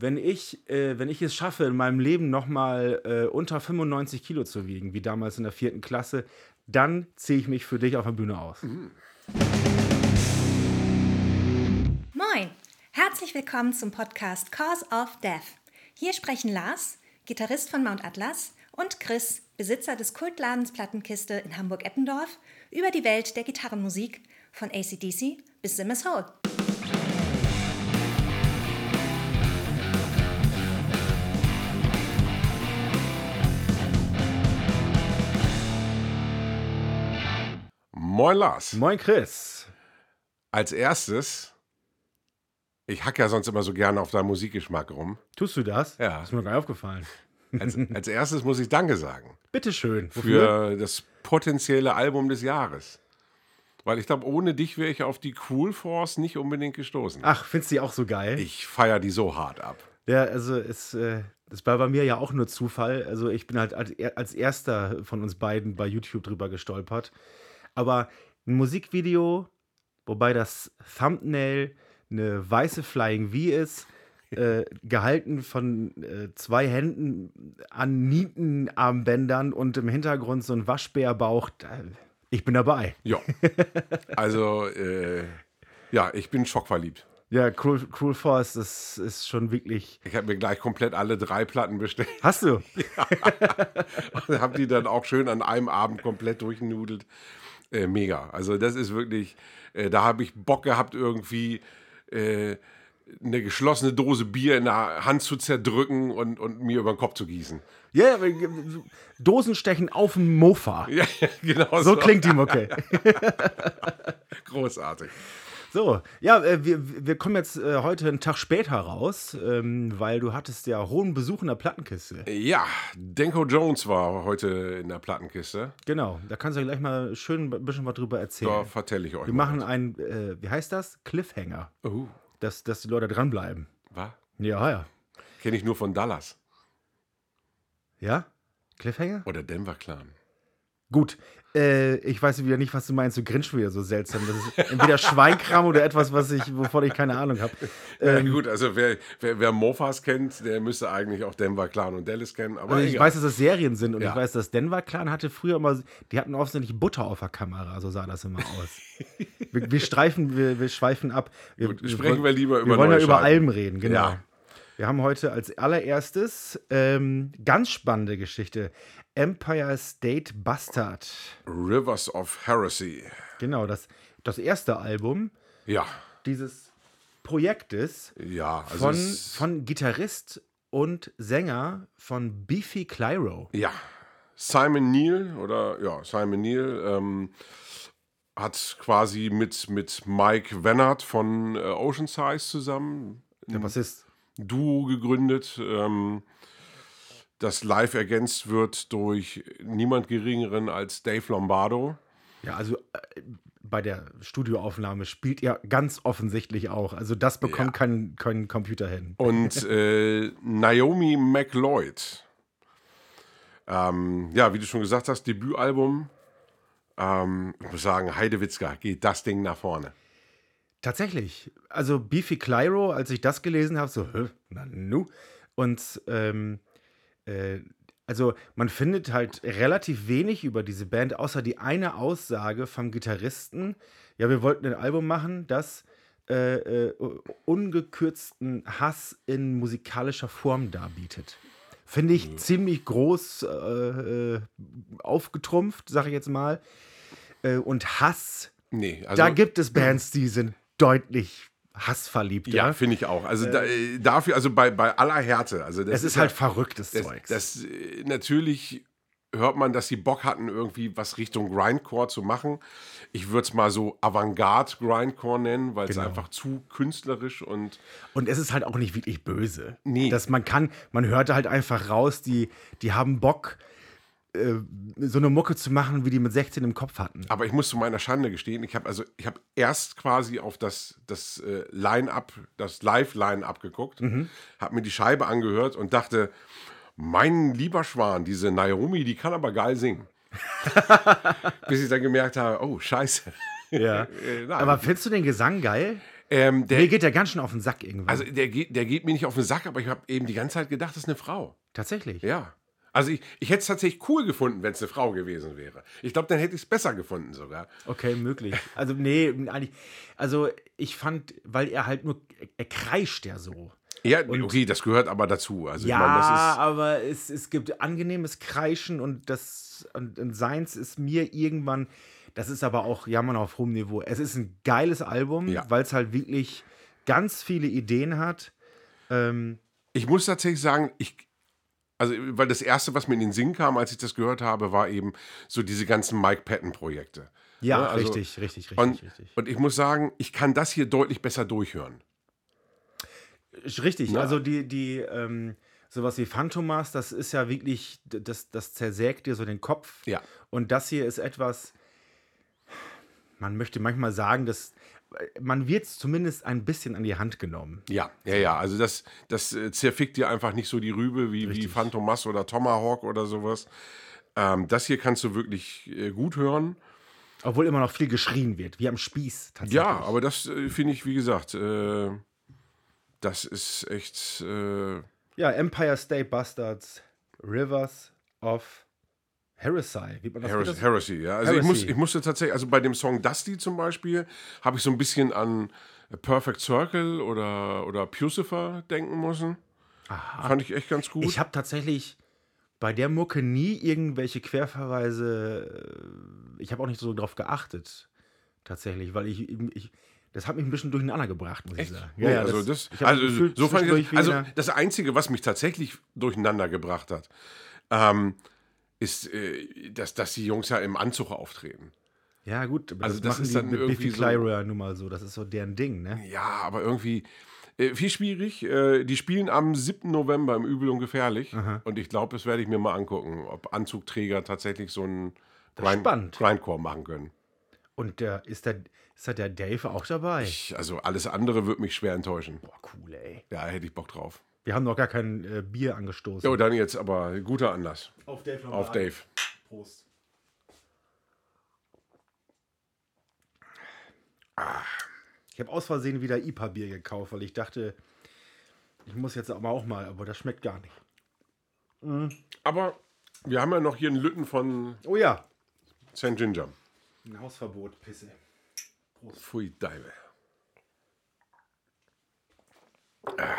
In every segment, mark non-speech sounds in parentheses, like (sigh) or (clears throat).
wenn ich, äh, wenn ich es schaffe, in meinem Leben nochmal äh, unter 95 Kilo zu wiegen, wie damals in der vierten Klasse, dann ziehe ich mich für dich auf der Bühne aus. Moin, herzlich willkommen zum Podcast Cause of Death. Hier sprechen Lars, Gitarrist von Mount Atlas, und Chris, Besitzer des Kultladens Plattenkiste in Hamburg-Eppendorf, über die Welt der Gitarrenmusik von ACDC bis Simmers Hole. Moin Lars. Moin Chris. Als erstes, ich hack ja sonst immer so gerne auf deinem Musikgeschmack rum. Tust du das? Ja. Ist mir gar nicht aufgefallen. Als, (laughs) als erstes muss ich Danke sagen Bitteschön. für das potenzielle Album des Jahres. Weil ich glaube, ohne dich wäre ich auf die Cool Force nicht unbedingt gestoßen. Ach, findest du die auch so geil? Ich feiere die so hart ab. Ja, also es, äh, das war bei mir ja auch nur Zufall. Also ich bin halt als erster von uns beiden bei YouTube drüber gestolpert. Aber ein Musikvideo, wobei das Thumbnail eine weiße Flying V ist, (laughs) äh, gehalten von äh, zwei Händen an Nietenarmbändern und im Hintergrund so ein Waschbärbauch. Ich bin dabei. Ja. (laughs) Also, äh, ja, ich bin schockverliebt. Ja, Cruel, Cruel Force, das ist schon wirklich. Ich habe mir gleich komplett alle drei Platten bestellt. (laughs) Hast du? Und habe die dann auch schön an einem Abend komplett durchgenudelt. Äh, mega. Also das ist wirklich, äh, da habe ich Bock gehabt, irgendwie äh, eine geschlossene Dose Bier in der Hand zu zerdrücken und, und mir über den Kopf zu gießen. Ja, yeah, Dosenstechen auf dem Mofa. (laughs) Ja, genau So klingt die Mucke. (laughs) Großartig. So, ja, äh, wir, wir kommen jetzt äh, heute einen Tag später raus, ähm, weil du hattest ja hohen Besuch in der Plattenkiste. Ja, Denko Jones war heute in der Plattenkiste. Genau, da kannst du gleich mal schön ein bisschen was drüber erzählen. Da vertelle ich euch wir machen was. einen, äh, wie heißt das? Cliffhanger. Oh, Dass, dass die Leute dranbleiben. was? Ja, ja. Kenne ich nur von Dallas Ja? Cliffhanger? oder Denver Clan. Gut. Äh, ich weiß wieder nicht, was du meinst. Du grinst wieder so seltsam. Das ist entweder Schweinkram oder etwas, was ich, wovon ich keine Ahnung habe. (laughs) Ja, gut, also wer, wer, wer Mofas kennt, der müsste eigentlich auch Denver Clan und Dallas kennen. Aber Also ich egal. weiß, dass das Serien sind und Ja. ich weiß, dass Denver Clan hatte früher immer, die hatten offensichtlich Butter auf der Kamera, so sah das immer aus. (laughs) wir, wir streifen, wir, wir schweifen ab. Wir, Gut, sprechen wir lieber über Wir wollen ja über. Alben reden, genau. Ja. Wir haben heute als allererstes ähm, ganz spannende Geschichte. Empire State Bastard. Rivers of Heresy. Genau, das, das erste Album Ja, dieses Projektes ja. Also von, von Gitarrist und Sänger von Beefy Clyro. Ja, Simon Neal oder ja, Simon Neal ähm, hat quasi mit, mit Mike Vennert von äh, Ocean Size zusammen Der Bassist. Duo gegründet, ähm, das live ergänzt wird durch niemand geringeren als Dave Lombardo. Ja, also äh, bei der Studioaufnahme spielt er ganz offensichtlich auch. Also das bekommt Ja. kein, kein Computer hin. Und (laughs) äh, Naomi McLeod. Ähm, ja, wie du schon gesagt hast, Debütalbum. Ähm, ich muss sagen, Heidewitzka geht das Ding nach vorne. Tatsächlich. Also Beefy Clyro, als ich das gelesen habe, so, na nu. Und ähm, äh, also man findet halt relativ wenig über diese Band, außer die eine Aussage vom Gitarristen. Ja, wir wollten ein Album machen, das äh, äh, ungekürzten Hass in musikalischer Form darbietet. Finde ich ziemlich groß äh, äh, aufgetrumpft, sage ich jetzt mal. Äh, und Hass Nee, also. da gibt es Bands, die sind deutlich hassverliebt. ja, Ja, finde ich auch. Also da, äh, dafür, also bei, bei aller Härte. Also das es ist ja- halt verrücktes das, Zeugs. das, äh, natürlich hört man, dass sie Bock hatten, irgendwie was Richtung Grindcore zu machen. Ich würde es mal so Avantgarde Grindcore nennen, weil es Genau. einfach zu künstlerisch und Und es ist halt auch nicht wirklich böse. Nee. Dass man kann, man hörte halt einfach raus, die, die haben Bock, äh, so eine Mucke zu machen, wie die mit 16 im Kopf hatten. Aber ich muss zu meiner Schande gestehen, ich habe also ich habe erst quasi auf das das äh, Line-up, das Live-Line-up geguckt, habe mir die Scheibe angehört und dachte, mein lieber Schwan, diese Naomi, die kann aber geil singen. (laughs) Bis ich dann gemerkt habe, oh Scheiße. Ja. (laughs) Äh. Aber findest du den Gesang geil? Ähm, der, Mir geht der ganz schön auf den Sack irgendwann. also der geht, der geht mir nicht auf den Sack, aber ich habe eben die ganze Zeit gedacht, das ist eine Frau. Tatsächlich. Ja. Also ich, ich hätte es tatsächlich cool gefunden, wenn es eine Frau gewesen wäre. Ich glaube, dann hätte ich es besser gefunden sogar. Okay, möglich. Also, nee, eigentlich. Also, ich fand, weil er halt nur. Er kreischt ja so. Ja, okay, das gehört aber dazu. Also Ja, ich meine, das ist. aber es, es gibt angenehmes Kreischen und das und, und seins ist mir irgendwann, das ist aber auch Jammern auf hohem Niveau. Es ist ein geiles Album, Ja. weil es halt wirklich ganz viele Ideen hat. Ähm, Ich muss tatsächlich sagen, ich, also, weil das erste, was mir in den Sinn kam, als ich das gehört habe, war eben so diese ganzen Mike Patton-Projekte. ja, Ja, also- richtig, richtig, richtig, Und, richtig. und ich muss sagen, ich kann das hier deutlich besser durchhören. Richtig, Na. also die, die, ähm, sowas wie Phantomas, das ist ja wirklich, das, das zersägt dir so den Kopf. Ja. Und das hier ist etwas, man möchte manchmal sagen, dass man wird zumindest ein bisschen an die Hand genommen. Ja, ja, ja. Also das, das äh, zerfickt dir einfach nicht so die Rübe wie, wie Richtig. Phantomas oder Tomahawk oder sowas. Ähm, das hier kannst du wirklich äh, gut hören. Obwohl immer noch viel geschrien wird, wie am Spieß tatsächlich. Ja, aber das äh, finde ich, wie gesagt, äh, das ist echt. Äh, Ja, Empire State Bastards, Rivers of Heresy. Wie man das, Heresy, das Heresy, ja. Also ich, muss, Heresy. ich musste tatsächlich, also bei dem Song Dusty zum Beispiel, habe ich so ein bisschen an Perfect Circle oder, oder Pucifer denken müssen. Fand ich echt ganz gut. Ich habe tatsächlich bei der Mucke nie irgendwelche Querverweise. äh, Ich habe auch nicht so drauf geachtet. Tatsächlich, weil ich. ich das hat mich ein bisschen durcheinander gebracht, muss ich sagen. Nee, also das, hab also so fand ich das, also das Einzige, was mich tatsächlich durcheinander gebracht hat, ähm, ist, äh, dass, dass die Jungs ja im Anzug auftreten. Ja, gut, aber also das, das machen ist die dann mit irgendwie Biffy so- Clyro nun mal so. Das ist so deren Ding, ne? Ja, aber irgendwie äh, viel schwierig. Äh, die spielen am 7. November im Übel und Gefährlich. Und ich glaube, das werde ich mir mal angucken, ob Anzugträger tatsächlich so einen spannend. Grindcore machen können. Und der, ist, da, ist da der Dave auch dabei? Ich, also alles andere wird mich schwer enttäuschen. Boah, cool, ey. Ja, hätte ich Bock drauf. Wir haben noch gar kein äh, Bier angestoßen. Jo, dann jetzt aber guter Anlass. auf Dave noch Auf Dave. Prost. Ich habe aus Versehen wieder IPA-Bier gekauft, weil ich dachte, ich muss jetzt aber auch mal, aber das schmeckt gar nicht. Aber wir haben ja noch hier einen Lütten von Oh ja, St. Ginger. ein Hausverbot, Pisse. Pfui, Deibe. Ah.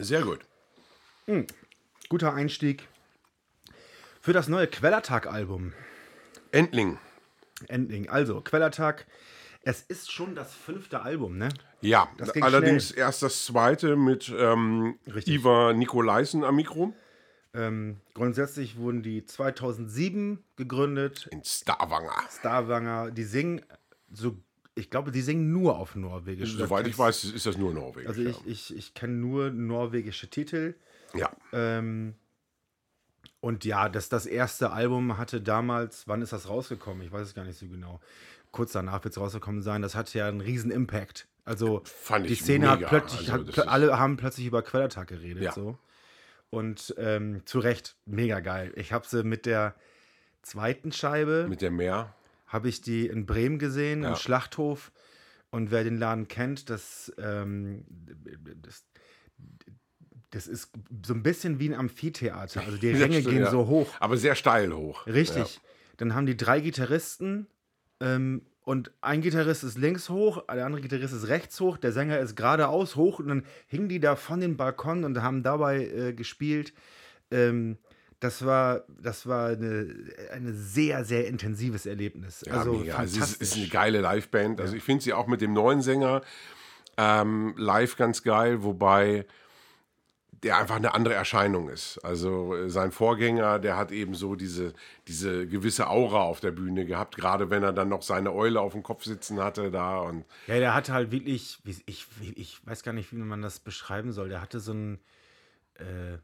Sehr gut. Guter Einstieg für das neue Quellertag-Album. Endling. Ending. Also, Quellertag, es ist schon das fünfte Album, ne? Ja, allerdings erst das zweite mit ähm. Ivar Nikolaisen am Mikro Ähm, grundsätzlich wurden die 2007 gegründet. in Stavanger. Starwanger, die singen so, ich glaube, die singen nur auf Norwegisch. Soweit ich weiß, ist das nur Norwegisch. Also ich, ich, ich kenne nur norwegische Titel. ja. Ähm, und ja, das, das erste Album hatte damals, wann ist das rausgekommen? Ich weiß es gar nicht so genau. Kurz danach wird es rausgekommen sein. Das hatte ja einen riesen Impact. Also Fand die Szene mega. hat plötzlich, Also hat, alle haben plötzlich über Quellertag geredet. Ja. So. Und ähm, zu Recht, mega geil. Ich habe sie mit der zweiten Scheibe, Mit der Meer. Habe ich die in Bremen gesehen, Ja. im Schlachthof. Und wer den Laden kennt, das, ähm, das, das ist so ein bisschen wie ein Amphitheater. Also die (laughs) Ränge stimmt, gehen ja. so hoch. Aber sehr steil hoch. Richtig. Dann haben die drei Gitarristen ähm, und ein Gitarrist ist links hoch, der andere Gitarrist ist rechts hoch, der Sänger ist geradeaus hoch und dann hingen die da von den Balkon und haben dabei äh, gespielt. Ähm, das war, das war eine, ein sehr, sehr intensives Erlebnis. Ja, also mega. Also es fantastisch. ist, ist eine geile Liveband. Also ich finde sie auch mit dem neuen Sänger ähm, live ganz geil, wobei der einfach eine andere Erscheinung ist. Also äh, sein Vorgänger, der hat eben so diese, diese gewisse Aura auf der Bühne gehabt, gerade wenn er dann noch seine Eule auf dem Kopf sitzen hatte da und Ja, der hatte halt wirklich, ich, ich weiß gar nicht, wie man das beschreiben soll. Der hatte so ein, äh,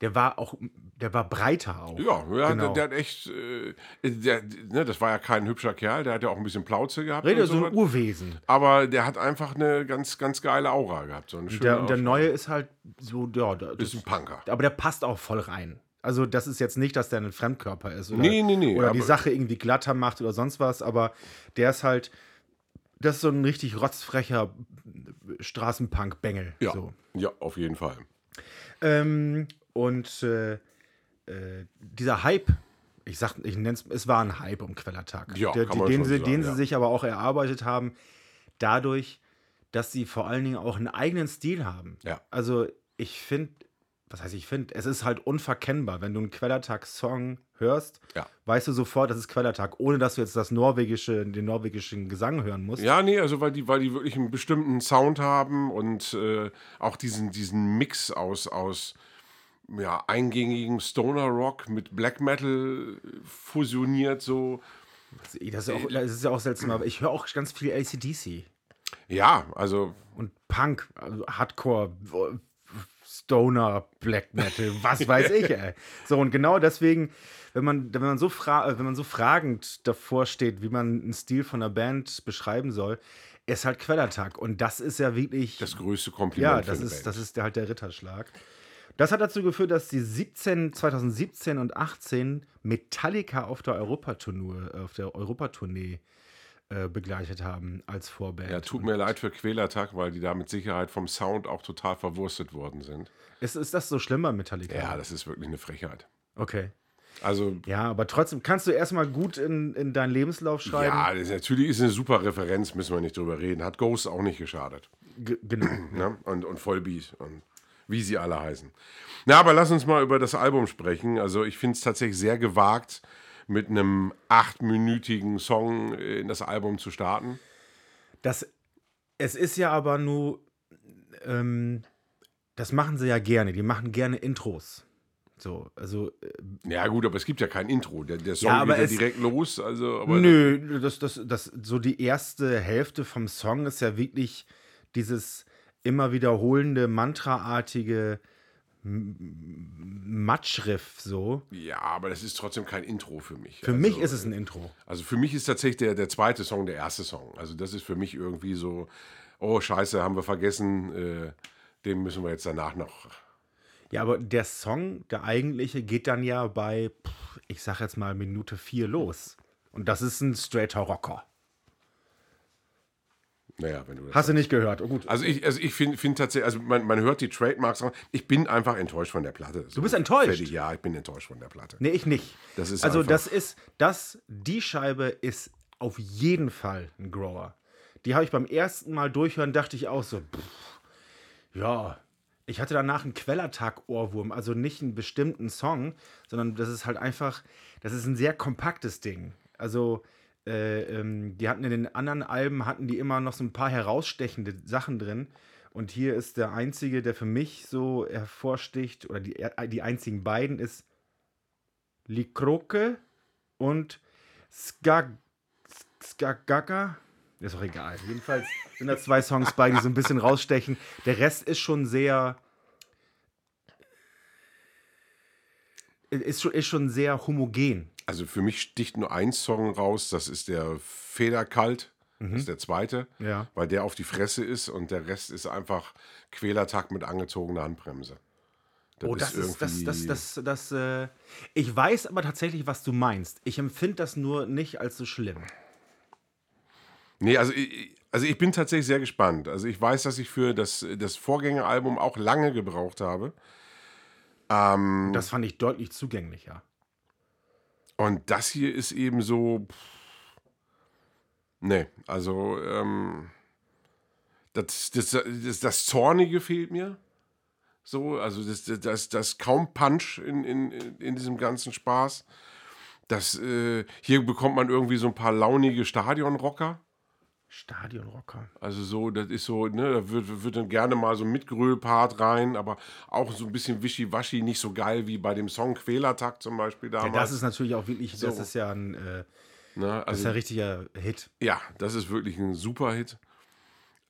der war auch, der war breiter auch. ja, ja Genau. der, der hat echt, äh, der, ne, das war ja kein hübscher Kerl, der hat ja auch ein bisschen Plauze gehabt. Rede, so ein. Urwesen. aber der hat einfach eine ganz, ganz geile Aura gehabt. So eine schöne Der, und der neue ist halt so, ja, da- das, ist ein Punker. aber der passt auch voll rein. Also das ist jetzt nicht, dass der ein Fremdkörper ist oder, Nee, nee, nee, oder die Sache irgendwie glatter macht oder sonst was, aber der ist halt das ist so ein richtig rotzfrecher Straßenpunk-Bengel. Ja, So. ja, auf jeden Fall. Ähm, und äh, äh, dieser Hype, ich sag, ich nenne es, war ein Hype um Quellertag. Ja, Der, den, schon sie, sagen, den ja. sie sich aber auch erarbeitet haben, dadurch, dass sie vor allen Dingen auch einen eigenen Stil haben. Ja. Also ich finde, was heißt ich finde, es ist halt unverkennbar, wenn du einen Quellertag-Song hörst, Ja. weißt du sofort, das ist Quellertag, ohne dass du jetzt das norwegische, den norwegischen Gesang hören musst. Ja, nee, also weil die, weil die wirklich einen bestimmten Sound haben und äh, auch diesen, diesen Mix aus, aus ja, eingängigen Stoner Rock mit Black Metal fusioniert so. Das ist, auch, das ist ja auch seltsam, aber ich höre auch ganz viel ACDC. Ja, also und Punk, also Hardcore, Stoner, Black Metal, was weiß ich, ey. So, und genau deswegen, wenn man, wenn man, so, wenn man so fragend davor steht, wie man einen Stil von einer Band beschreiben soll, ist halt Quellertag. Und das ist ja wirklich. das größte Kompliment ja, das ist, Band. das ist halt der Ritterschlag. Das hat dazu geführt, dass die 17, 2017 und 18 Metallica auf der Europatournee, auf der Europatournee äh, begleitet haben als Vorband. ja, tut mir leid für Quälertag, weil die da mit Sicherheit vom Sound auch total verwurstet worden sind. Ist, ist das so schlimm bei Metallica? Ja, das ist wirklich eine Frechheit. Okay. Also, Ja, aber trotzdem kannst du erstmal gut in, in deinen Lebenslauf schreiben. ja, das ist, natürlich ist eine super Referenz, müssen wir nicht drüber reden. Hat Ghost auch nicht geschadet. G genau. (clears throat) ne? und, und Vollbeat und wie sie alle heißen. Na, aber lass uns mal über das Album sprechen. Also ich finde es tatsächlich sehr gewagt, mit einem achtminütigen Song in das Album zu starten. Das, es ist ja aber nur, ähm, das machen sie ja gerne. Die machen gerne Intros. So, also, äh, Ja gut, aber es gibt ja kein Intro. Der, der Song Ja, geht ja direkt los. Also, aber nö, das, das, das, so die erste Hälfte vom Song ist ja wirklich dieses immer wiederholende, mantraartige Matschriff so. Ja, aber das ist trotzdem kein Intro für mich. Für also, mich ist es ein Intro. Also für mich ist tatsächlich der, der zweite Song der erste Song. Also das ist für mich irgendwie so, oh scheiße, haben wir vergessen, äh, den müssen wir jetzt danach noch Ja, aber der Song, der eigentliche, geht dann ja bei, ich sag jetzt mal, Minute 4 los. Und das ist ein straighter Rocker. Naja, wenn du das Hast du nicht gehört? Oh, gut. Also ich, also ich finde find tatsächlich, also man, man hört die Trademarks. Ich bin einfach enttäuscht von der Platte. Du bist enttäuscht? Fertig. Ja, ich bin enttäuscht von der Platte. Nee, ich nicht. Das ist also das ist, das, die Scheibe ist auf jeden Fall ein Grower. Die habe ich beim ersten Mal durchhören, dachte ich auch so, pff, ja, ich hatte danach einen Quellertag-Ohrwurm, also nicht einen bestimmten Song, sondern das ist halt einfach, das ist ein sehr kompaktes Ding. Also äh, ähm, die hatten in den anderen Alben, hatten die immer noch so ein paar herausstechende Sachen drin. Und hier ist der einzige, der für mich so hervorsticht, oder die, die einzigen beiden ist Likroke und Skag Skagaga. Ist auch egal. Jedenfalls sind da zwei Songs bei, die so ein bisschen rausstechen. Der Rest ist schon sehr. Ist schon, ist schon sehr homogen. Also für mich sticht nur ein Song raus, das ist der Federkalt. Das ist der zweite, Ja. weil der auf die Fresse ist und der Rest ist einfach Quälertakt mit angezogener Handbremse. Oh, das ist das, das, das, das, äh, ich weiß aber tatsächlich, was du meinst. Ich empfinde das nur nicht als so schlimm. Nee, also ich, also ich bin tatsächlich sehr gespannt. Also ich weiß, dass ich für das, das Vorgängeralbum auch lange gebraucht habe. Ähm, Das fand ich deutlich zugänglicher. Und das hier ist eben so. Nee, also ähm, das, das, das, das Zornige fehlt mir. So, also das, das, das, das kaum Punch in, in, in diesem ganzen Spaß. Das, äh, hier bekommt man irgendwie so ein paar launige Stadionrocker. Stadionrocker. Also so, das ist so, ne, da wird, wird dann gerne mal so ein Mitgröl-Part rein, aber auch so ein bisschen wischiwaschi, nicht so geil wie bei dem Song Quälertakt zum Beispiel Ja, damals. das ist natürlich auch wirklich, das So. ist ja ein, äh, ne, das ist also, ja ein richtiger Hit. Ja, das ist wirklich ein super Hit.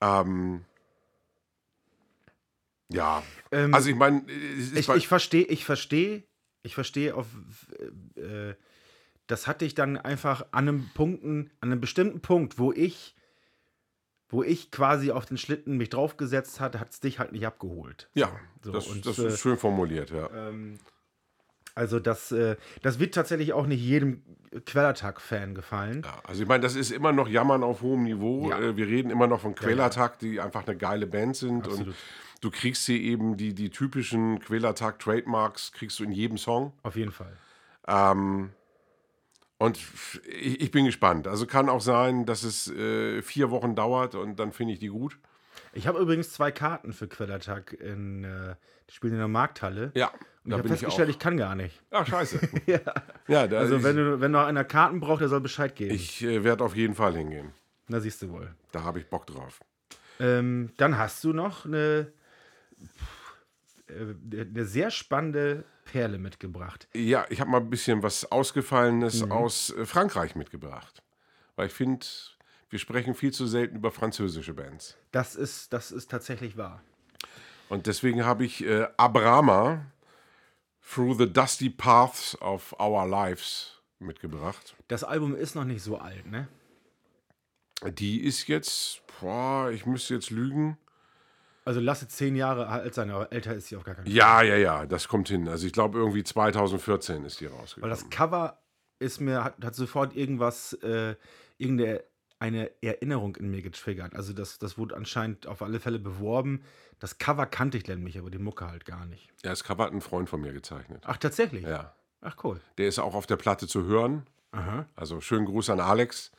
Ähm, ja, Ähm, also ich meine, ist Ich, ich verstehe, ich verstehe, ich verstehe auf, äh, das hatte ich dann einfach an einem Punkten, an einem bestimmten Punkt, wo ich, wo ich quasi auf den Schlitten mich draufgesetzt hatte, hat es dich halt nicht abgeholt. ja, so, das, und, das äh, ist schön formuliert, ja. Ähm, Also das, äh, das wird tatsächlich auch nicht jedem Quellattack-Fan gefallen. Ja, also ich meine, das ist immer noch Jammern auf hohem Niveau. Ja. Äh, wir reden immer noch von Quellattack, die einfach eine geile Band sind. Absolut. Und du kriegst hier eben die, die typischen Quellattack-Trademarks, kriegst du in jedem Song. Auf jeden Fall. Ähm, und ich, ich bin gespannt. Also kann auch sein, dass es äh, vier Wochen dauert und dann finde ich die gut. Ich habe übrigens zwei Karten für Quellattack in, äh, die spielen in der Markthalle. Ja, Und ich habe festgestellt, ich, kann gar nicht. Ach, scheiße. (laughs) ja. ja, Also ich, wenn, du, wenn noch einer Karten braucht, der soll Bescheid geben. ich äh, werde auf jeden Fall hingehen. Na, siehst du wohl. Da habe ich Bock drauf. Ähm, dann hast du noch eine, äh, eine sehr spannende Perle mitgebracht. Ja, ich habe mal ein bisschen was Ausgefallenes Mhm. aus äh, Frankreich mitgebracht. Weil ich finde, wir sprechen viel zu selten über französische Bands. Das ist, das ist tatsächlich wahr. Und deswegen habe ich äh, Abrama Through the Dusty Paths of Our Lives mitgebracht. Das Album ist noch nicht so alt, ne? Die ist jetzt, boah, ich müsste jetzt lügen. Also lasse zehn Jahre alt sein, aber älter ist sie auf gar keinen Fall. Ja, ja, ja, das kommt hin. Also ich glaube irgendwie 2014 ist die Weil rausgekommen. das Cover ist mir, hat, hat sofort irgendwas, äh, irgendeine eine Erinnerung in mir getriggert. Also das, das wurde anscheinend auf alle Fälle beworben. Das Cover kannte ich nämlich, aber die Mucke halt gar nicht. Ja, das Cover hat ein Freund von mir gezeichnet. Ach, tatsächlich? Ja. Ach, cool. Der ist auch auf der Platte zu hören. Aha. Also schönen Gruß an Alex.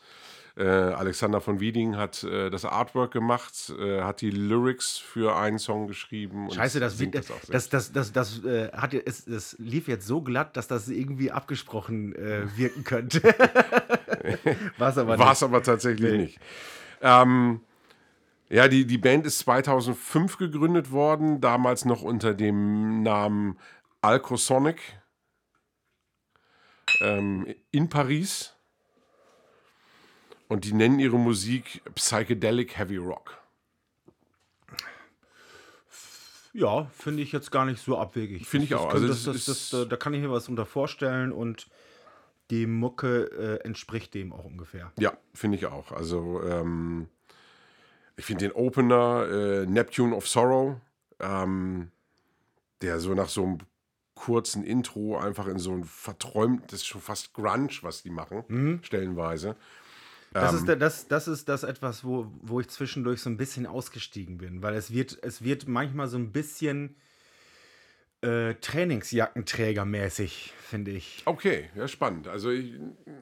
Äh, Alexander von Wieding hat äh, das Artwork gemacht, äh, hat die Lyrics für einen Song geschrieben. Scheiße, das, das, das, das, das, äh, hat, es, es lief jetzt so glatt, dass das irgendwie abgesprochen äh, wirken könnte. (laughs) War es aber War nicht. es aber tatsächlich nicht. Ähm, ja, die, die Band ist 2005 gegründet worden, damals noch unter dem Namen Alcosonic ähm, in Paris. Und die nennen ihre Musik Psychedelic Heavy Rock. Ja, finde ich jetzt gar nicht so abwegig. Finde ich Das- auch. Das, Also das, das das, da- kann ich mir was unter vorstellen und die Mucke äh, entspricht dem auch ungefähr. Ja, finde ich auch. Also, ähm, ich finde den Opener äh, Neptune of Sorrow, ähm, der so nach so einem kurzen Intro einfach in so ein verträumt, das ist schon fast Grunge, was die machen, stellenweise. Das, Ähm. ist, das, das ist das etwas, wo, wo ich zwischendurch so ein bisschen ausgestiegen bin, weil es wird, es wird manchmal so ein bisschen äh, Trainingsjackenträgermäßig, finde ich. Okay, ja, spannend. Also, ich,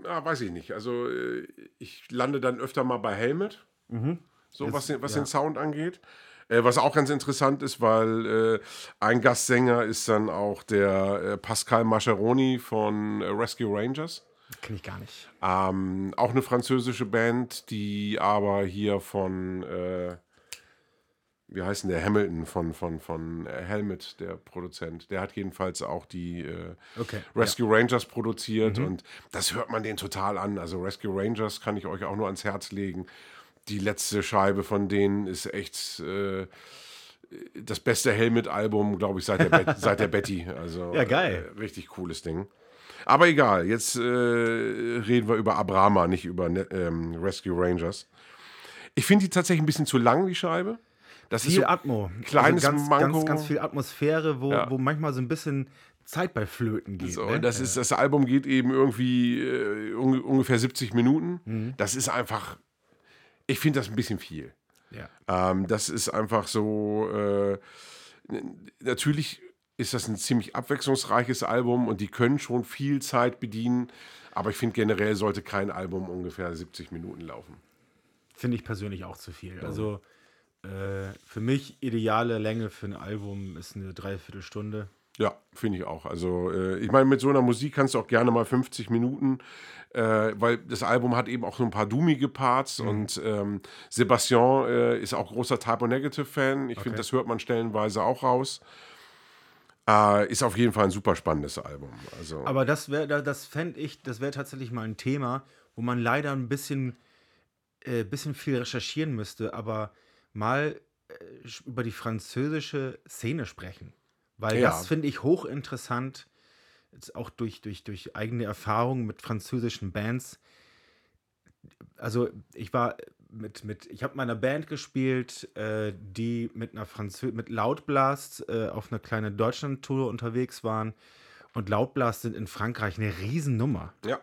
ja, weiß ich nicht. Also, äh, ich lande dann öfter mal bei Helmet, so Jetzt- was, den, was ja. den Sound angeht. Äh, was auch ganz interessant ist, weil äh, ein Gastsänger ist dann auch der äh, Pascal Mascheroni von äh, Rescue Rangers. Kenne ich gar nicht. Ähm, auch eine französische Band, die aber hier von, äh, wie heißt denn der, Hamilton von, von, von äh, Helmet, der Produzent, der hat jedenfalls auch die äh, Okay, Rescue Rangers produziert und das hört man den total an. Also Rescue Rangers kann ich euch auch nur ans Herz legen. Die letzte Scheibe von denen ist echt äh, das beste Helmet-Album, glaube ich, seit der, seit der Betty. Also, (laughs) Ja, geil. Äh, richtig cooles Ding. Aber egal, jetzt äh, reden wir über Abrama, nicht über ne ähm, Rescue Rangers. Ich finde die tatsächlich ein bisschen zu lang, die Scheibe. Das Viel ist so, Atmo. kleines also ganz, Manko. Ganz, ganz viel Atmosphäre, wo, Ja. wo manchmal so ein bisschen Zeit bei Flöten geht. So, ne? das, ist, das Album geht eben irgendwie äh, unge- ungefähr 70 Minuten. Mhm. Das ist einfach, ich finde das ein bisschen viel. ja. Ähm, das ist einfach so, äh, natürlich ist das ein ziemlich abwechslungsreiches Album und die können schon viel Zeit bedienen, aber ich finde generell sollte kein Album ungefähr 70 Minuten laufen. Finde ich persönlich auch zu viel. Also äh, für mich ideale Länge für ein Album ist eine Dreiviertelstunde. Ja, finde ich auch. Also, äh, ich meine, mit so einer Musik kannst du auch gerne mal 50 Minuten, äh, weil das Album hat eben auch so ein paar dummige Parts und ähm, Sebastian äh, ist auch großer Typo Negative Fan. Ich finde, das hört man stellenweise auch raus. Äh, ist auf jeden Fall ein super spannendes Album. Also, Aber das wäre, das fände ich, das wäre tatsächlich mal ein Thema, wo man leider ein bisschen, äh, bisschen viel recherchieren müsste, aber mal äh, über die französische Szene sprechen. Weil Ja. das finde ich hochinteressant, jetzt auch durch, durch, durch eigene Erfahrungen mit französischen Bands. Also ich war mit, mit ich habe meiner Band gespielt, äh, die mit einer Franzö mit Loudblast äh, auf einer kleinen Deutschland-Tour unterwegs waren. und Lautblast sind in Frankreich eine Riesennummer. Ja.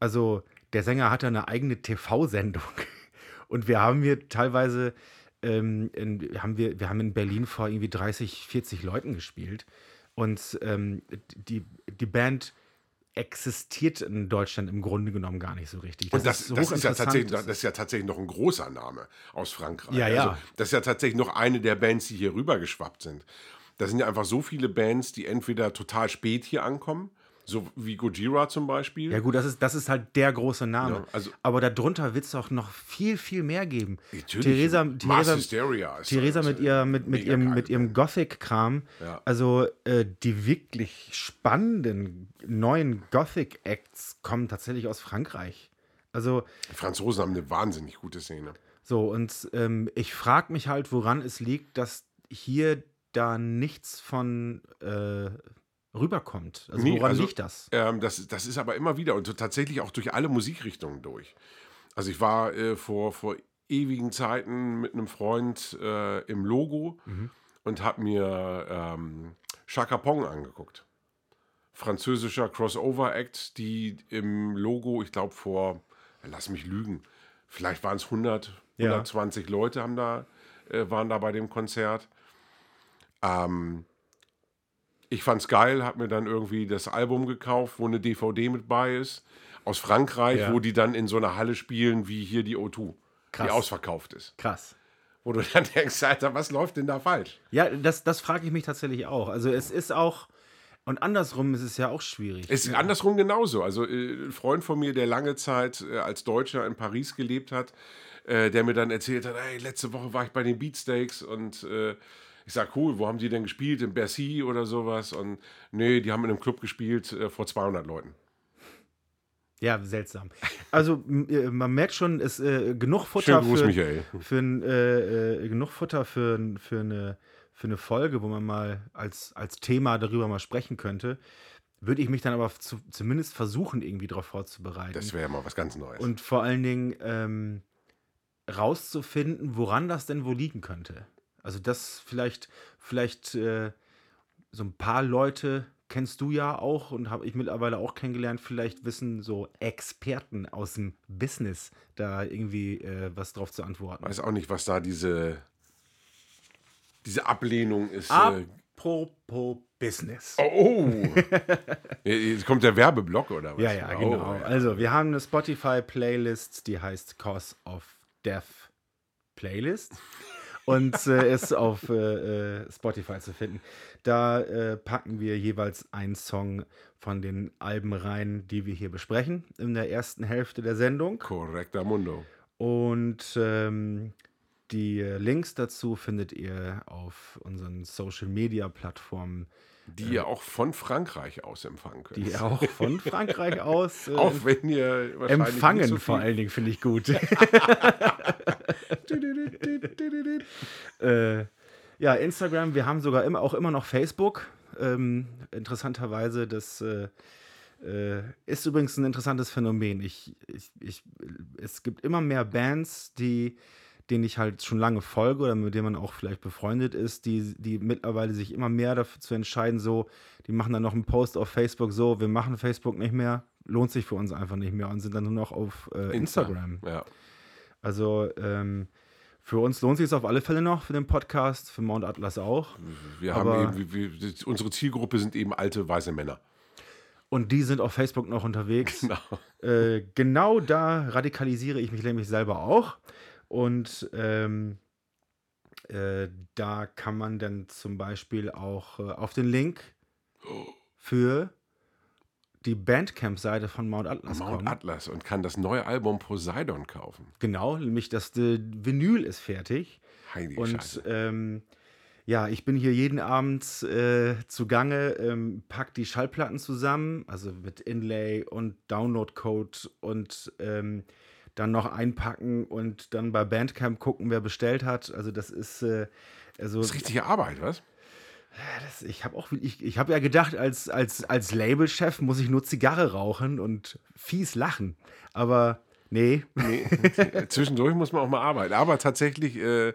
Also der Sänger hatte eine eigene TV-Sendung. (laughs) Und wir haben hier teilweise, ähm, in, haben wir, wir haben in Berlin vor irgendwie 30, 40 Leuten gespielt. Und ähm, die, die Band existiert in Deutschland im Grunde genommen gar nicht so richtig. Und das, das, ist, ja tatsächlich, das ist ja tatsächlich noch ein großer Name aus Frankreich. Ja, ja. Also, das ist ja tatsächlich noch eine der Bands, die hier rübergeschwappt sind. Da sind ja einfach so viele Bands, die entweder total spät hier ankommen, so wie Gojira zum Beispiel. Ja gut, das ist, das ist halt der große Name. Ja, also- Aber darunter wird es auch noch viel, viel mehr geben. Natürlich. Theresa, Theresa, Hysteria ist Theresa mit, ihr, mit, mit ihrem, mit ihrem. Gothic-Kram, Ja. also äh, die wirklich spannenden neuen Gothic-Acts kommen tatsächlich aus Frankreich. Also Die Franzosen haben eine wahnsinnig gute Szene. so, und ähm, ich frage mich halt, woran es liegt, dass hier da nichts von äh, rüberkommt. Also Nee, woran also, liegt das? Ähm, das? Das ist aber immer wieder und so tatsächlich auch durch alle Musikrichtungen durch. Also ich war äh, vor, vor ewigen Zeiten mit einem Freund äh, im Logo Mhm. und habe mir ähm, Chaka Pong angeguckt. Französischer Crossover-Act, die im Logo, ich glaube vor, lass mich lügen, vielleicht waren es 100, Ja. 120 Leute haben da, äh, waren da bei dem Konzert. Ähm, ich fand's geil, hab mir dann irgendwie das Album gekauft, wo eine DVD mit bei ist, aus Frankreich, Ja. wo die dann in so einer Halle spielen, wie hier die O2, Krass. die ausverkauft ist. Krass. Wo du (laughs) dann denkst, Alter, was läuft denn da falsch? Ja, das, das frage ich mich tatsächlich auch. Also es ist auch, und andersrum ist es ja auch schwierig. Es ist andersrum genauso. Also äh, ein Freund von mir, der lange Zeit äh, als Deutscher in Paris gelebt hat, äh, der mir dann erzählt hat, hey, letzte Woche war ich bei den Beatsteaks und ich sag, cool, wo haben die denn gespielt? In Bercy oder sowas? Und nee, die haben in einem Club gespielt äh, vor 200 Leuten. Ja, seltsam. Also äh, man merkt schon, es äh, genug Futter Schönen Gruß, für, Michael. für ein, äh, äh, genug Futter für, für, eine, für eine Folge, wo man mal als, als Thema darüber mal sprechen könnte. Würde ich mich dann aber zu, zumindest versuchen, irgendwie darauf vorzubereiten. Das wäre ja mal was ganz Neues. Und vor allen Dingen ähm, rauszufinden, woran das denn wohl liegen könnte. Also das vielleicht, vielleicht äh, so ein paar Leute kennst du ja auch und habe ich mittlerweile auch kennengelernt, vielleicht wissen so Experten aus dem Business da irgendwie äh, was drauf zu antworten. weiß auch nicht, was da diese, diese Ablehnung ist. Äh, Apropos Business. oh! (laughs) Jetzt kommt der Werbeblock oder was? Ja, ja, Oh, genau. ja. Also, wir haben eine Spotify-Playlist, die heißt Cause of Death Playlist und äh, ist auf äh, äh, Spotify zu finden. Da äh, packen wir jeweils einen Song von den Alben rein, die wir hier besprechen in der ersten Hälfte der Sendung. Korrekter Mundo. Und ähm, die äh, Links dazu findet ihr auf unseren Social-Media-Plattformen, Die ihr auch von Frankreich aus empfangen könnt. die ihr (laughs) auch von Frankreich (laughs) aus äh, auch wenn ihr wahrscheinlich empfangen, so vor allen Dingen, finde ich gut. (laughs) äh, ja, Instagram, wir haben sogar immer, auch immer noch Facebook. Ähm, interessanterweise, das äh, äh, ist übrigens ein interessantes Phänomen. Ich, ich, ich, es gibt immer mehr Bands, die, denen ich halt schon lange folge oder mit denen man auch vielleicht befreundet ist, die, die mittlerweile sich immer mehr dafür zu entscheiden, so, die machen dann noch einen Post auf Facebook, so, wir machen Facebook nicht mehr, lohnt sich für uns einfach nicht mehr und sind dann nur noch auf äh, Insta. Instagram. Ja. Also ähm, für uns lohnt sich es auf alle Fälle noch, für den Podcast, für Mount Atlas auch. Wir Aber- haben eben, wir, wir, unsere Zielgruppe sind eben alte weiße Männer. Und die sind auf Facebook noch unterwegs. Genau. Äh, genau da radikalisiere ich mich nämlich selber auch. Und ähm, äh, da kann man dann zum Beispiel auch äh, auf den Link für die Bandcamp-Seite von Mount Atlas Mount kommen. Atlas und kann das neue Album Poseidon kaufen. Genau, nämlich das äh, Vinyl ist fertig. Heilige Und ähm, ja, ich bin hier jeden Abend äh, zugange, ähm, pack die Schallplatten zusammen, also mit Inlay und Downloadcode und ähm, dann noch einpacken und dann bei Bandcamp gucken, wer bestellt hat. Also das ist äh, also Das ist richtige Arbeit, was? das, ich habe auch ich, ich habe ja gedacht, als als als Labelchef muss ich nur Zigarre rauchen und fies lachen, aber Nee. Nee, (laughs) zwischendurch muss man auch mal arbeiten. Aber tatsächlich äh, äh,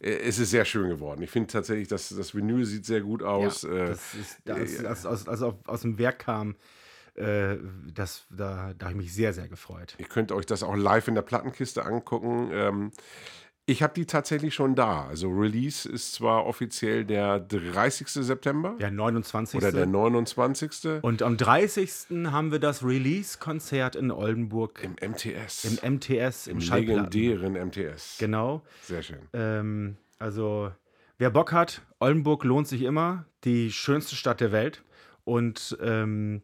es ist sehr schön geworden. Ich finde tatsächlich, dass das Vinyl sieht sehr gut aus. Ja, äh, das ist, als, als, als, als aus dem Werk kam, äh, das, da, da habe ich mich sehr, sehr gefreut. Ihr könnt euch das auch live in der Plattenkiste angucken. Ähm, ich habe die tatsächlich schon da. Also Release ist zwar offiziell der 30. September Der 29. oder der 29. Und am 30. haben wir das Release-Konzert in Oldenburg im MTS. im MTS, im, Im legendären MTS. Genau. Sehr schön. Ähm, also, wer Bock hat, Oldenburg lohnt sich immer. Die schönste Stadt der Welt. Und ähm,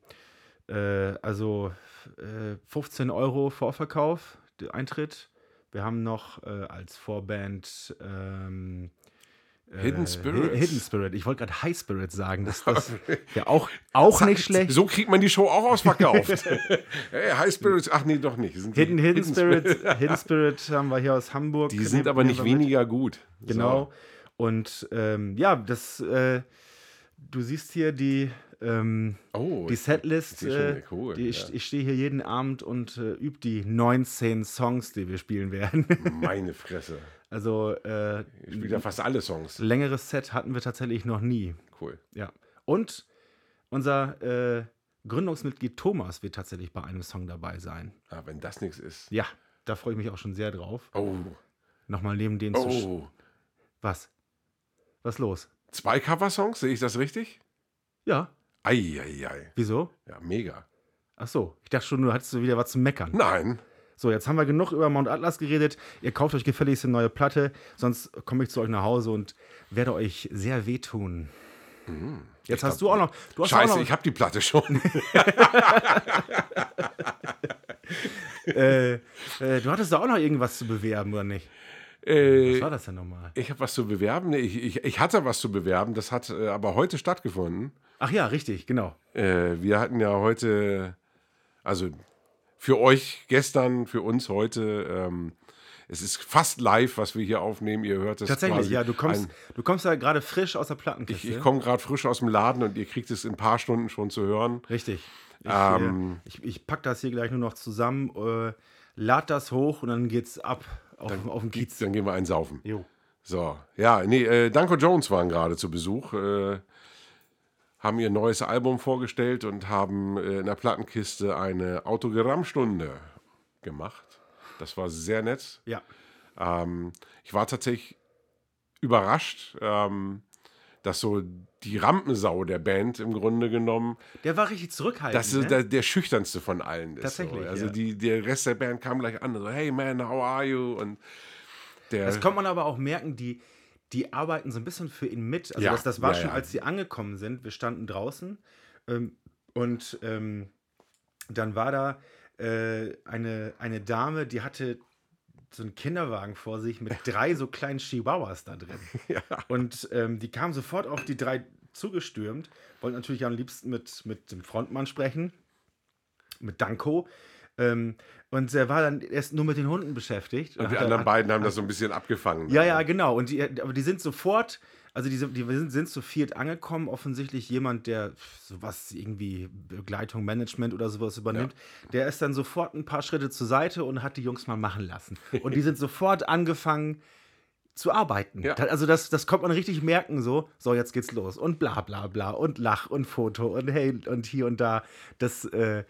äh, also äh, 15 Euro Vorverkauf, Eintritt. Wir haben noch äh, als Vorband ähm, äh, Hidden Spirits. Hi- Hidden Spirit. Ich wollte gerade High Spirit sagen. Das, das (laughs) wäre auch, auch nicht schlecht. So kriegt man die Show auch ausverkauft. (laughs) hey, High Spirits, ach nee, doch nicht. Die Hidden, Hidden, Spirit, (laughs) Hidden Spirit haben wir hier aus Hamburg. Die sind aber nicht wir mit. weniger gut. Genau. Und ähm, ja, das, äh, du siehst hier die, ähm. Oh, die Setlist. Äh, cool, die, ich ja. ich stehe hier jeden Abend und äh, übe die 19 Songs, die wir spielen werden. (laughs) meine Fresse. also äh, Ich spiele ja fast alle Songs. längeres Set hatten wir tatsächlich noch nie. Cool. Ja. Und unser äh, Gründungsmitglied Thomas wird tatsächlich bei einem Song dabei sein. Ah, wenn das nichts ist. Ja, da freue ich mich auch schon sehr drauf. Oh, Nochmal neben zu. sch- oh. Was? Was los? Zwei Coversongs, sehe ich das richtig? Ja. Eieiei. Wieso? Ja, mega. Ach so, ich dachte schon, du hattest wieder was zu meckern. Nein. So, jetzt haben wir genug über Mount Atlas geredet. Ihr kauft euch gefälligst eine neue Platte, sonst komme ich zu euch nach Hause und werde euch sehr wehtun. Jetzt hast du auch noch. Du hast auch Scheiße, noch, ich habe die Platte schon. (laughs) (laughs) äh, äh, du hattest da auch noch irgendwas zu bewerben, oder nicht? Was äh, war das denn nochmal? ich habe was zu bewerben. Ich, ich, ich hatte was zu bewerben. Das hat äh, aber heute stattgefunden. Ach ja, richtig, genau. Äh, wir hatten ja heute, also für euch gestern, für uns heute, ähm, es ist fast live, was wir hier aufnehmen. Ihr hört es Tatsächlich, quasi ja, du kommst, ein- du kommst ja gerade frisch aus der Ich, Plattenkiste. ich komme gerade frisch aus dem Laden und ihr kriegt es in ein paar Stunden schon zu hören. Richtig. Ich, Ähm, äh, ich, ich pack das hier gleich nur noch zusammen, äh, lad das hoch und dann geht's ab auf, auf den Kiez. Dann gehen wir einsaufen. Jo. So, ja, nee, äh, Danko Jones waren gerade zu Besuch, äh, haben ihr neues Album vorgestellt und haben äh, in der Plattenkiste eine Autogrammstunde gemacht. Das war sehr nett. Ja. Ähm, ich war tatsächlich überrascht, ähm, dass so die Rampensau der Band im Grunde genommen, Der war richtig zurückhaltend. das ist ne? der, der schüchternste von allen ist. Tatsächlich, So. Also ja. die, der Rest der Band kam gleich an, so, hey man, how are you? Und der, Das kann man aber auch merken, die, die arbeiten so ein bisschen für ihn mit. Also Ja, das, das war ja, schon, ja. als sie angekommen sind. Wir standen draußen ähm, und ähm, dann war da äh, eine, eine Dame, die hatte so einen Kinderwagen vor sich mit (laughs) drei so kleinen Chihuahuas da drin. (laughs) Und ähm, die kamen sofort auf die drei zugestürmt, wollten natürlich am liebsten mit, mit dem Frontmann sprechen, mit Danko. Ähm, und er war dann erst nur mit den Hunden beschäftigt. und die Hat er- anderen hat- beiden haben das so ein bisschen abgefangen. ja, ja, genau. Und die, aber die sind sofort, also die, sind- die sind, sind zu viert angekommen. Offensichtlich jemand, der sowas irgendwie Begleitung, Management oder sowas übernimmt. Der ist dann sofort ein paar Schritte zur Seite und hat die Jungs mal machen lassen. Und die (laughs) sind sofort angefangen zu arbeiten. Ja. Also das, das kommt man richtig merken, so, so jetzt geht's los und bla bla bla und Lach und Foto und hey und hier und da. Das äh,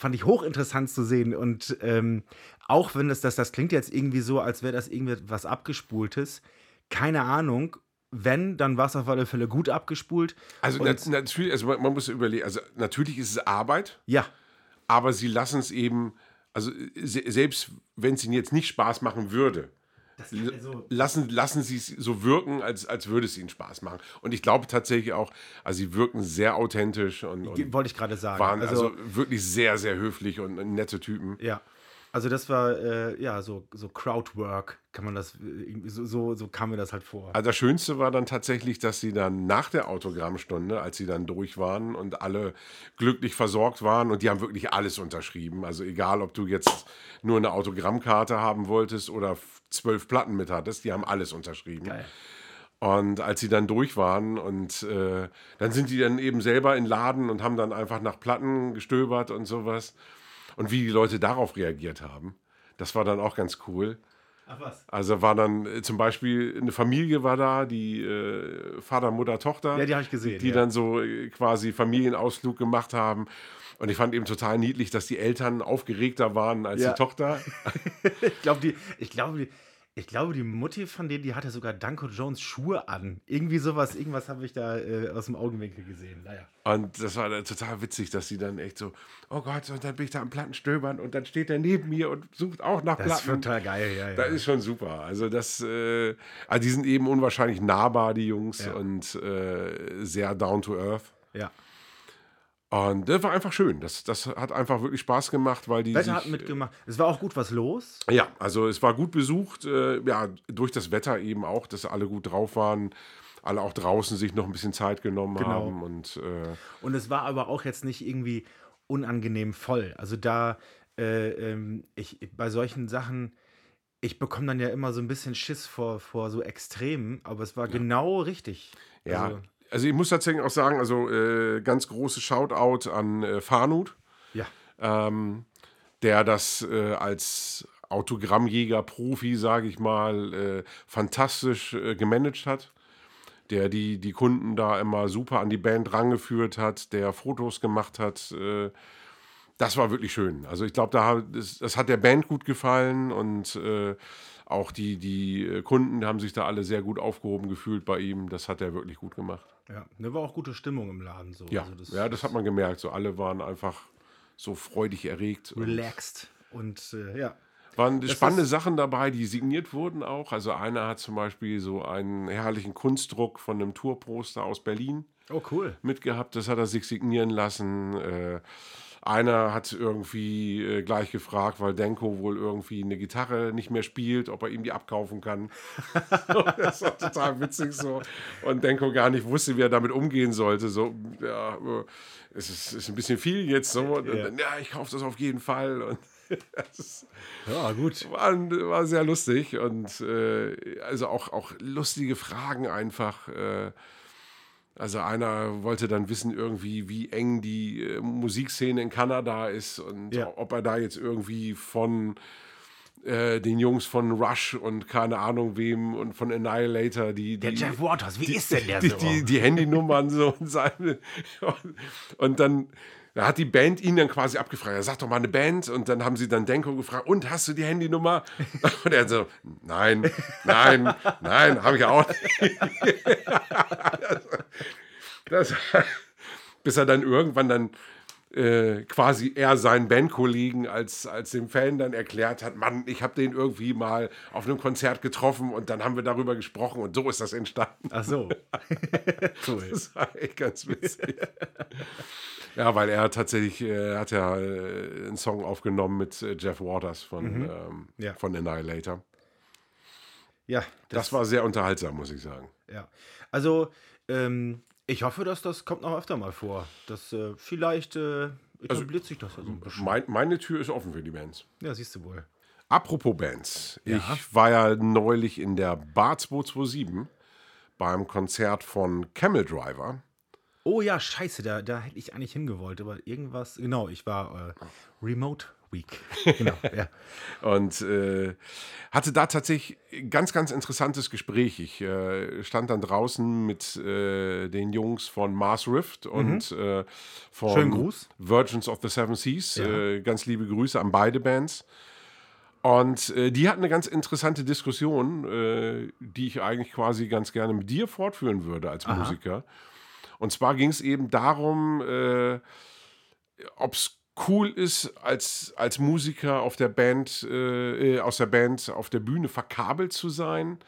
fand ich hochinteressant zu sehen und ähm, auch wenn das, das, das klingt jetzt irgendwie so, als wäre das irgendwie was abgespultes, keine Ahnung. Wenn, dann war es auf alle Fälle gut abgespult. Also, nat natürlich, also man, man muss überlegen, also natürlich ist es Arbeit, Ja, aber sie lassen es eben, also se selbst wenn es ihnen jetzt nicht Spaß machen würde, also- lassen, lassen sie es so wirken, als, als würde es ihnen Spaß machen. Und ich glaube tatsächlich auch, also sie wirken sehr authentisch und, und wollte ich gerade sagen. waren also, wirklich sehr, sehr höflich und nette Typen. Ja. Also das war äh, ja so, so Crowdwork, kann man das, äh, so, so, so kam mir das halt vor. Also das Schönste war dann tatsächlich, dass sie dann nach der Autogrammstunde, als sie dann durch waren und alle glücklich versorgt waren und die haben wirklich alles unterschrieben. Also egal, ob du jetzt nur eine Autogrammkarte haben wolltest oder zwölf Platten mit hattest, die haben alles unterschrieben. Geil. Und als sie dann durch waren und äh, dann sind die dann eben selber in den Laden und haben dann einfach nach Platten gestöbert und sowas. Und wie die Leute darauf reagiert haben, Das war dann auch ganz cool. Ach was. Also war dann äh, zum Beispiel eine Familie war da, die äh, Vater, Mutter, Tochter. Ja, die habe ich gesehen. die ja. dann so äh, quasi Familienausflug gemacht haben. Und ich fand eben total niedlich, dass die Eltern aufgeregter waren als Ja. die Tochter. (laughs) ich glaube, die, ich glaube, die, ich glaube, die Mutti von denen, die hatte sogar Danko Jones Schuhe an. Irgendwie sowas, irgendwas habe ich da äh, aus dem Augenwinkel gesehen. Naja. Und das war dann total witzig, dass sie dann echt so, oh Gott, und dann bin ich da am Platten stöbern und dann steht er neben mir und sucht auch nach Das ist Platten. total geil, ja, ja. Das ist schon super. Also das, äh, also die sind eben unwahrscheinlich nahbar, die Jungs, Ja. und äh, sehr down to earth. ja. Und das war einfach schön. Das, das hat einfach wirklich Spaß gemacht, weil die. Wetter sich, hat mitgemacht. Es war auch gut was los. Ja, also es war gut besucht. Äh, ja, durch das Wetter eben auch, dass alle gut drauf waren. Alle auch draußen sich noch ein bisschen Zeit genommen Genau. haben. Und äh, Und es war aber auch jetzt nicht irgendwie unangenehm voll. Also da, äh, ähm, ich, bei solchen Sachen, ich bekomme dann ja immer so ein bisschen Schiss vor, vor so Extremen, aber es war genau richtig. ja, Also, also, ich muss tatsächlich auch sagen, also äh, ganz großes Shoutout an äh, Farnut. ja. ähm, der das äh, als Autogrammjäger, Profi, sage ich mal, äh, fantastisch äh, gemanagt hat. Der die, die Kunden da immer super an die Band rangeführt hat, der Fotos gemacht hat. Äh, das war wirklich schön. Also ich glaube, da, das, das hat der Band gut gefallen und auch die, die Kunden haben sich da alle sehr gut aufgehoben gefühlt bei ihm. Das hat er wirklich gut gemacht. Ja, da war auch gute Stimmung im Laden so. Ja, Also das, ja das hat man gemerkt. So alle waren einfach so freudig erregt. und- relaxed. Und äh, ja. Waren spannende ist- Sachen dabei, die signiert wurden auch. Also einer hat zum Beispiel so einen herrlichen Kunstdruck von einem Tourposter aus Berlin Oh, cool. mitgehabt. Das hat er sich signieren lassen. Äh, einer hat irgendwie äh, gleich gefragt, weil Denko wohl irgendwie eine Gitarre nicht mehr spielt, ob er ihm die abkaufen kann. (laughs) das war total witzig so. Und Denko gar nicht wusste, wie er damit umgehen sollte. So, ja, äh, es ist, ist ein bisschen viel jetzt so. Und Ja. dann, ja, ich kaufe das auf jeden Fall. Und (laughs) das Ja, gut. war, war sehr lustig und äh, also auch, auch lustige Fragen einfach. Äh, also einer wollte dann wissen irgendwie, wie eng die äh, Musikszene in Kanada ist und Ja. ob er da jetzt irgendwie von äh, den Jungs von Rush und keine Ahnung wem und von Annihilator die, Der die Jeff Waters, wie ist denn der die, so? die, die Handynummern so und seine. Und, und dann da hat die Band ihn dann quasi abgefragt. Er sagt doch mal eine Band. Und dann haben sie dann Denko gefragt, und hast du die Handynummer? (laughs) Und er so, nein, nein, nein, habe ich auch nicht. (laughs) Das, bis er dann irgendwann dann äh, quasi er seinen Bandkollegen als, als dem Fan dann erklärt hat, Mann, ich habe den irgendwie mal auf einem Konzert getroffen und dann haben wir darüber gesprochen und so ist das entstanden. Ach so. (laughs) cool. Das war echt ganz witzig. ja, weil er tatsächlich, äh, hat ja äh, einen Song aufgenommen mit äh, Jeff Waters von, ähm, Ja. von Annihilator. Ja, Das, war sehr unterhaltsam, muss ich sagen. Ja, also ähm, ich hoffe, dass das kommt noch öfter mal vor. Dass äh, vielleicht äh, etabliert sich das ja so ein bisschen. Mein, meine Tür ist offen für die Bands. Ja, siehst du wohl. Apropos Bands. Ja. Ich war ja neulich in der Bar 227 beim Konzert von Camel Driver. Oh ja, scheiße, da, da hätte ich eigentlich hingewollt, aber irgendwas. Genau, ich war äh, Remote Week. Genau, (laughs) ja. Und äh, hatte da tatsächlich ein ganz, ganz interessantes Gespräch. Ich äh, stand dann draußen mit äh, den Jungs von Mars Rift und äh, von Mhm. Gruß. Virgins of the Seven Seas. Ja. Äh, ganz liebe Grüße an beide Bands. Und äh, die hatten eine ganz interessante Diskussion, die ich eigentlich quasi ganz gerne mit dir fortführen würde als Musiker. Und zwar ging es eben darum, ob es cool ist, als, als Musiker auf der Band, äh, äh, aus der Band auf der Bühne verkabelt zu sein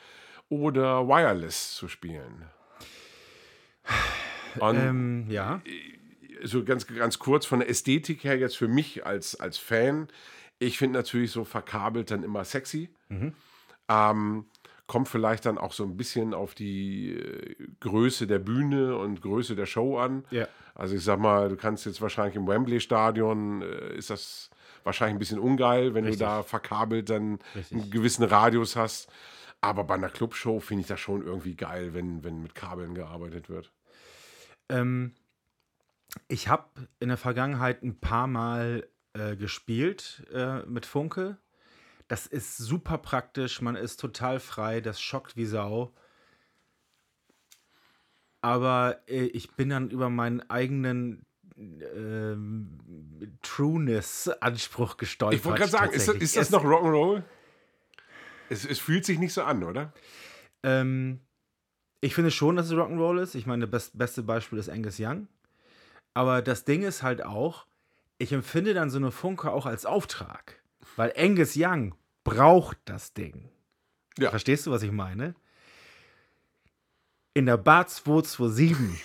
oder wireless zu spielen. (sighs) Und Ähm, ja. so ganz, ganz kurz von der Ästhetik her jetzt für mich als, als Fan, ich finde natürlich so verkabelt dann immer sexy. Ähm, kommt vielleicht dann auch so ein bisschen auf die äh, Größe der Bühne und Größe der Show an. Ja. Also ich sag mal, du kannst jetzt wahrscheinlich im Wembley-Stadion, äh, ist das wahrscheinlich ein bisschen ungeil, wenn Richtig. du da verkabelt dann Richtig. einen gewissen Radius hast. Aber bei einer Clubshow finde ich das schon irgendwie geil, wenn, wenn mit Kabeln gearbeitet wird. Ähm, ich habe in der Vergangenheit ein paar Mal äh, gespielt äh, mit Funke. Das ist super praktisch, man ist total frei, das schockt wie Sau. Aber äh, ich bin dann über meinen eigenen ähm, Trueness-Anspruch gestolpert. Ich wollte gerade sagen, ist das, ist das noch Rock'n'Roll? Es, es fühlt sich nicht so an, oder? Ähm, ich finde schon, dass es Rock'n'Roll ist. Ich meine, das beste Beispiel ist Angus Young. Aber das Ding ist halt auch, ich empfinde dann so eine Funke auch als Auftrag. Weil Angus Young braucht das Ding. Ja. Verstehst du, was ich meine? In der Bar 227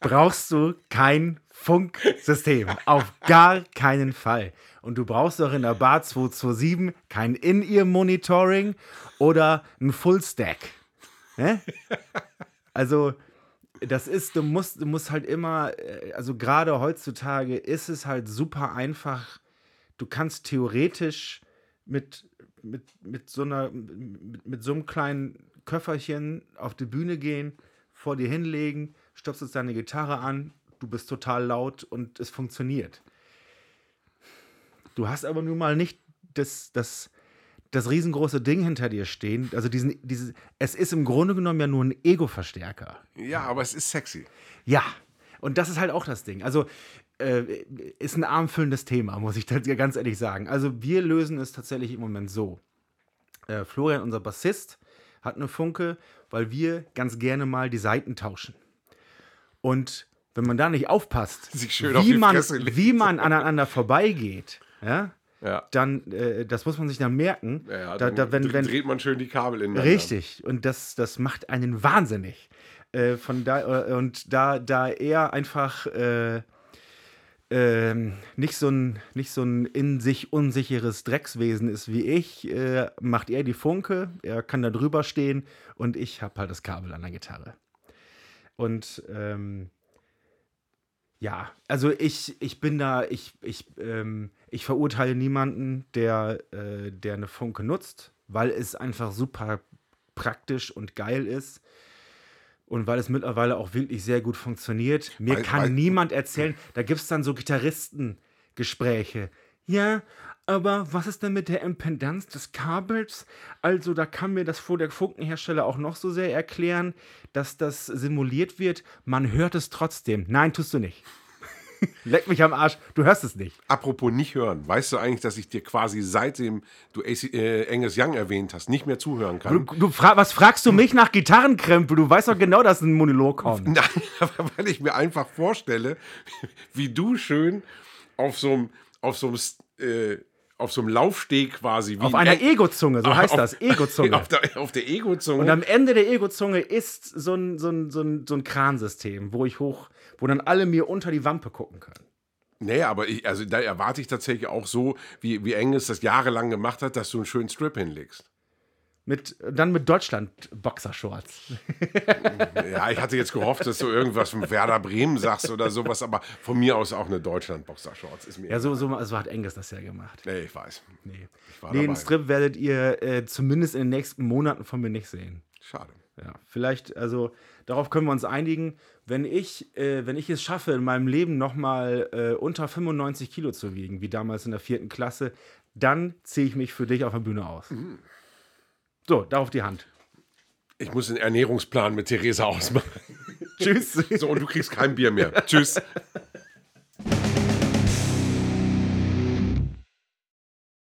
brauchst du kein Funksystem. Auf gar keinen Fall. Und du brauchst auch in der Bar 227 kein In-Ear-Monitoring oder ein Full-Stack. Ne? Also, das ist, du musst, du musst halt immer, äh, also gerade heutzutage ist es halt super einfach. Du kannst theoretisch mit, mit, mit, so einer, mit, mit so einem kleinen Köfferchen auf die Bühne gehen, vor dir hinlegen, stopfst deine Gitarre an, du bist total laut und es funktioniert. Du hast aber nun mal nicht das, das, das riesengroße Ding hinter dir stehen. Also diesen, dieses, es ist im Grunde genommen ja nur ein Ego-Verstärker. Ja, aber es ist sexy. Ja, und das ist halt auch das Ding. Also äh, ist ein armfüllendes Thema, muss ich dir ganz ehrlich sagen. Also wir lösen es tatsächlich im Moment so. Äh, Florian, unser Bassist, hat eine Funke, weil wir ganz gerne mal die Seiten tauschen. Und wenn man da nicht aufpasst, (laughs) auf wie, die man, wie man aneinander vorbeigeht, ja, Ja. dann, äh, das muss man sich dann merken. Ja, da, dann da, wenn, wenn, dreht man schön die Kabel in. Richtig. Und das, das macht einen wahnsinnig. Äh, von da, äh, und da, da er einfach äh, ähm, nicht, so ein, nicht so ein in sich unsicheres Dreckswesen ist wie ich, äh, macht er die Funke, er kann da drüber stehen und ich habe halt das Kabel an der Gitarre. Und ähm, ja, also ich, ich bin da, ich, ich, ähm, ich verurteile niemanden, der, äh, der eine Funke nutzt, weil es einfach super praktisch und geil ist. Und weil es mittlerweile auch wirklich sehr gut funktioniert. Mir Weil- kann weil- niemand erzählen, da gibt es dann so Gitarristengespräche. Ja, aber was ist denn mit der Impedanz des Kabels? Also, da kann mir das vor der Funkenhersteller auch noch so sehr erklären, dass das simuliert wird. Man hört es trotzdem. Nein, tust du nicht. Leck mich am Arsch, du hörst es nicht. Apropos nicht hören, weißt du eigentlich, dass ich dir quasi seitdem du AC, äh, Angus Young erwähnt hast, nicht mehr zuhören Du, kann? du fra was fragst du mich nach Gitarrenkrempel? Du weißt doch genau, dass ein Monolog kommt. (laughs) Nein, aber weil ich mir einfach vorstelle, wie du schön auf so einem auf so einem äh, auf so einem Laufsteg quasi wie Auf ein einer Eng- Ego-Zunge, so auf- heißt das, Ego-Zunge. auf der, auf der Ego-Zunge. Und am Ende der Ego-Zunge ist so ein, so, ein, so, ein, so ein Kransystem, wo ich hoch, wo dann alle mir unter die Wampe gucken können. Nee, aber ich, also da erwarte ich tatsächlich auch so, wie, wie Angus das jahrelang gemacht hat, dass du einen schönen Strip hinlegst. Mit, dann mit Deutschland-Boxershorts. (laughs) Ja, ich hatte jetzt gehofft, dass du irgendwas von Werder Bremen sagst oder sowas, aber von mir aus auch eine Deutschland-Boxershorts ist mir. Ja, so, so also hat Engels das ja gemacht. Nee, ich weiß. Nee, Ich war nee einen Strip werdet ihr äh, zumindest in den nächsten Monaten von mir nicht sehen. Schade. Ja, vielleicht, also darauf können wir uns einigen. Wenn ich, äh, wenn ich es schaffe, in meinem Leben nochmal äh, unter 95 Kilo zu wiegen, wie damals in der vierten Klasse, dann ziehe ich mich für dich auf der Bühne aus. So, da auf die Hand. Ich muss einen Ernährungsplan mit Theresa ausmachen. Tschüss. So, und du kriegst kein Bier mehr. Tschüss.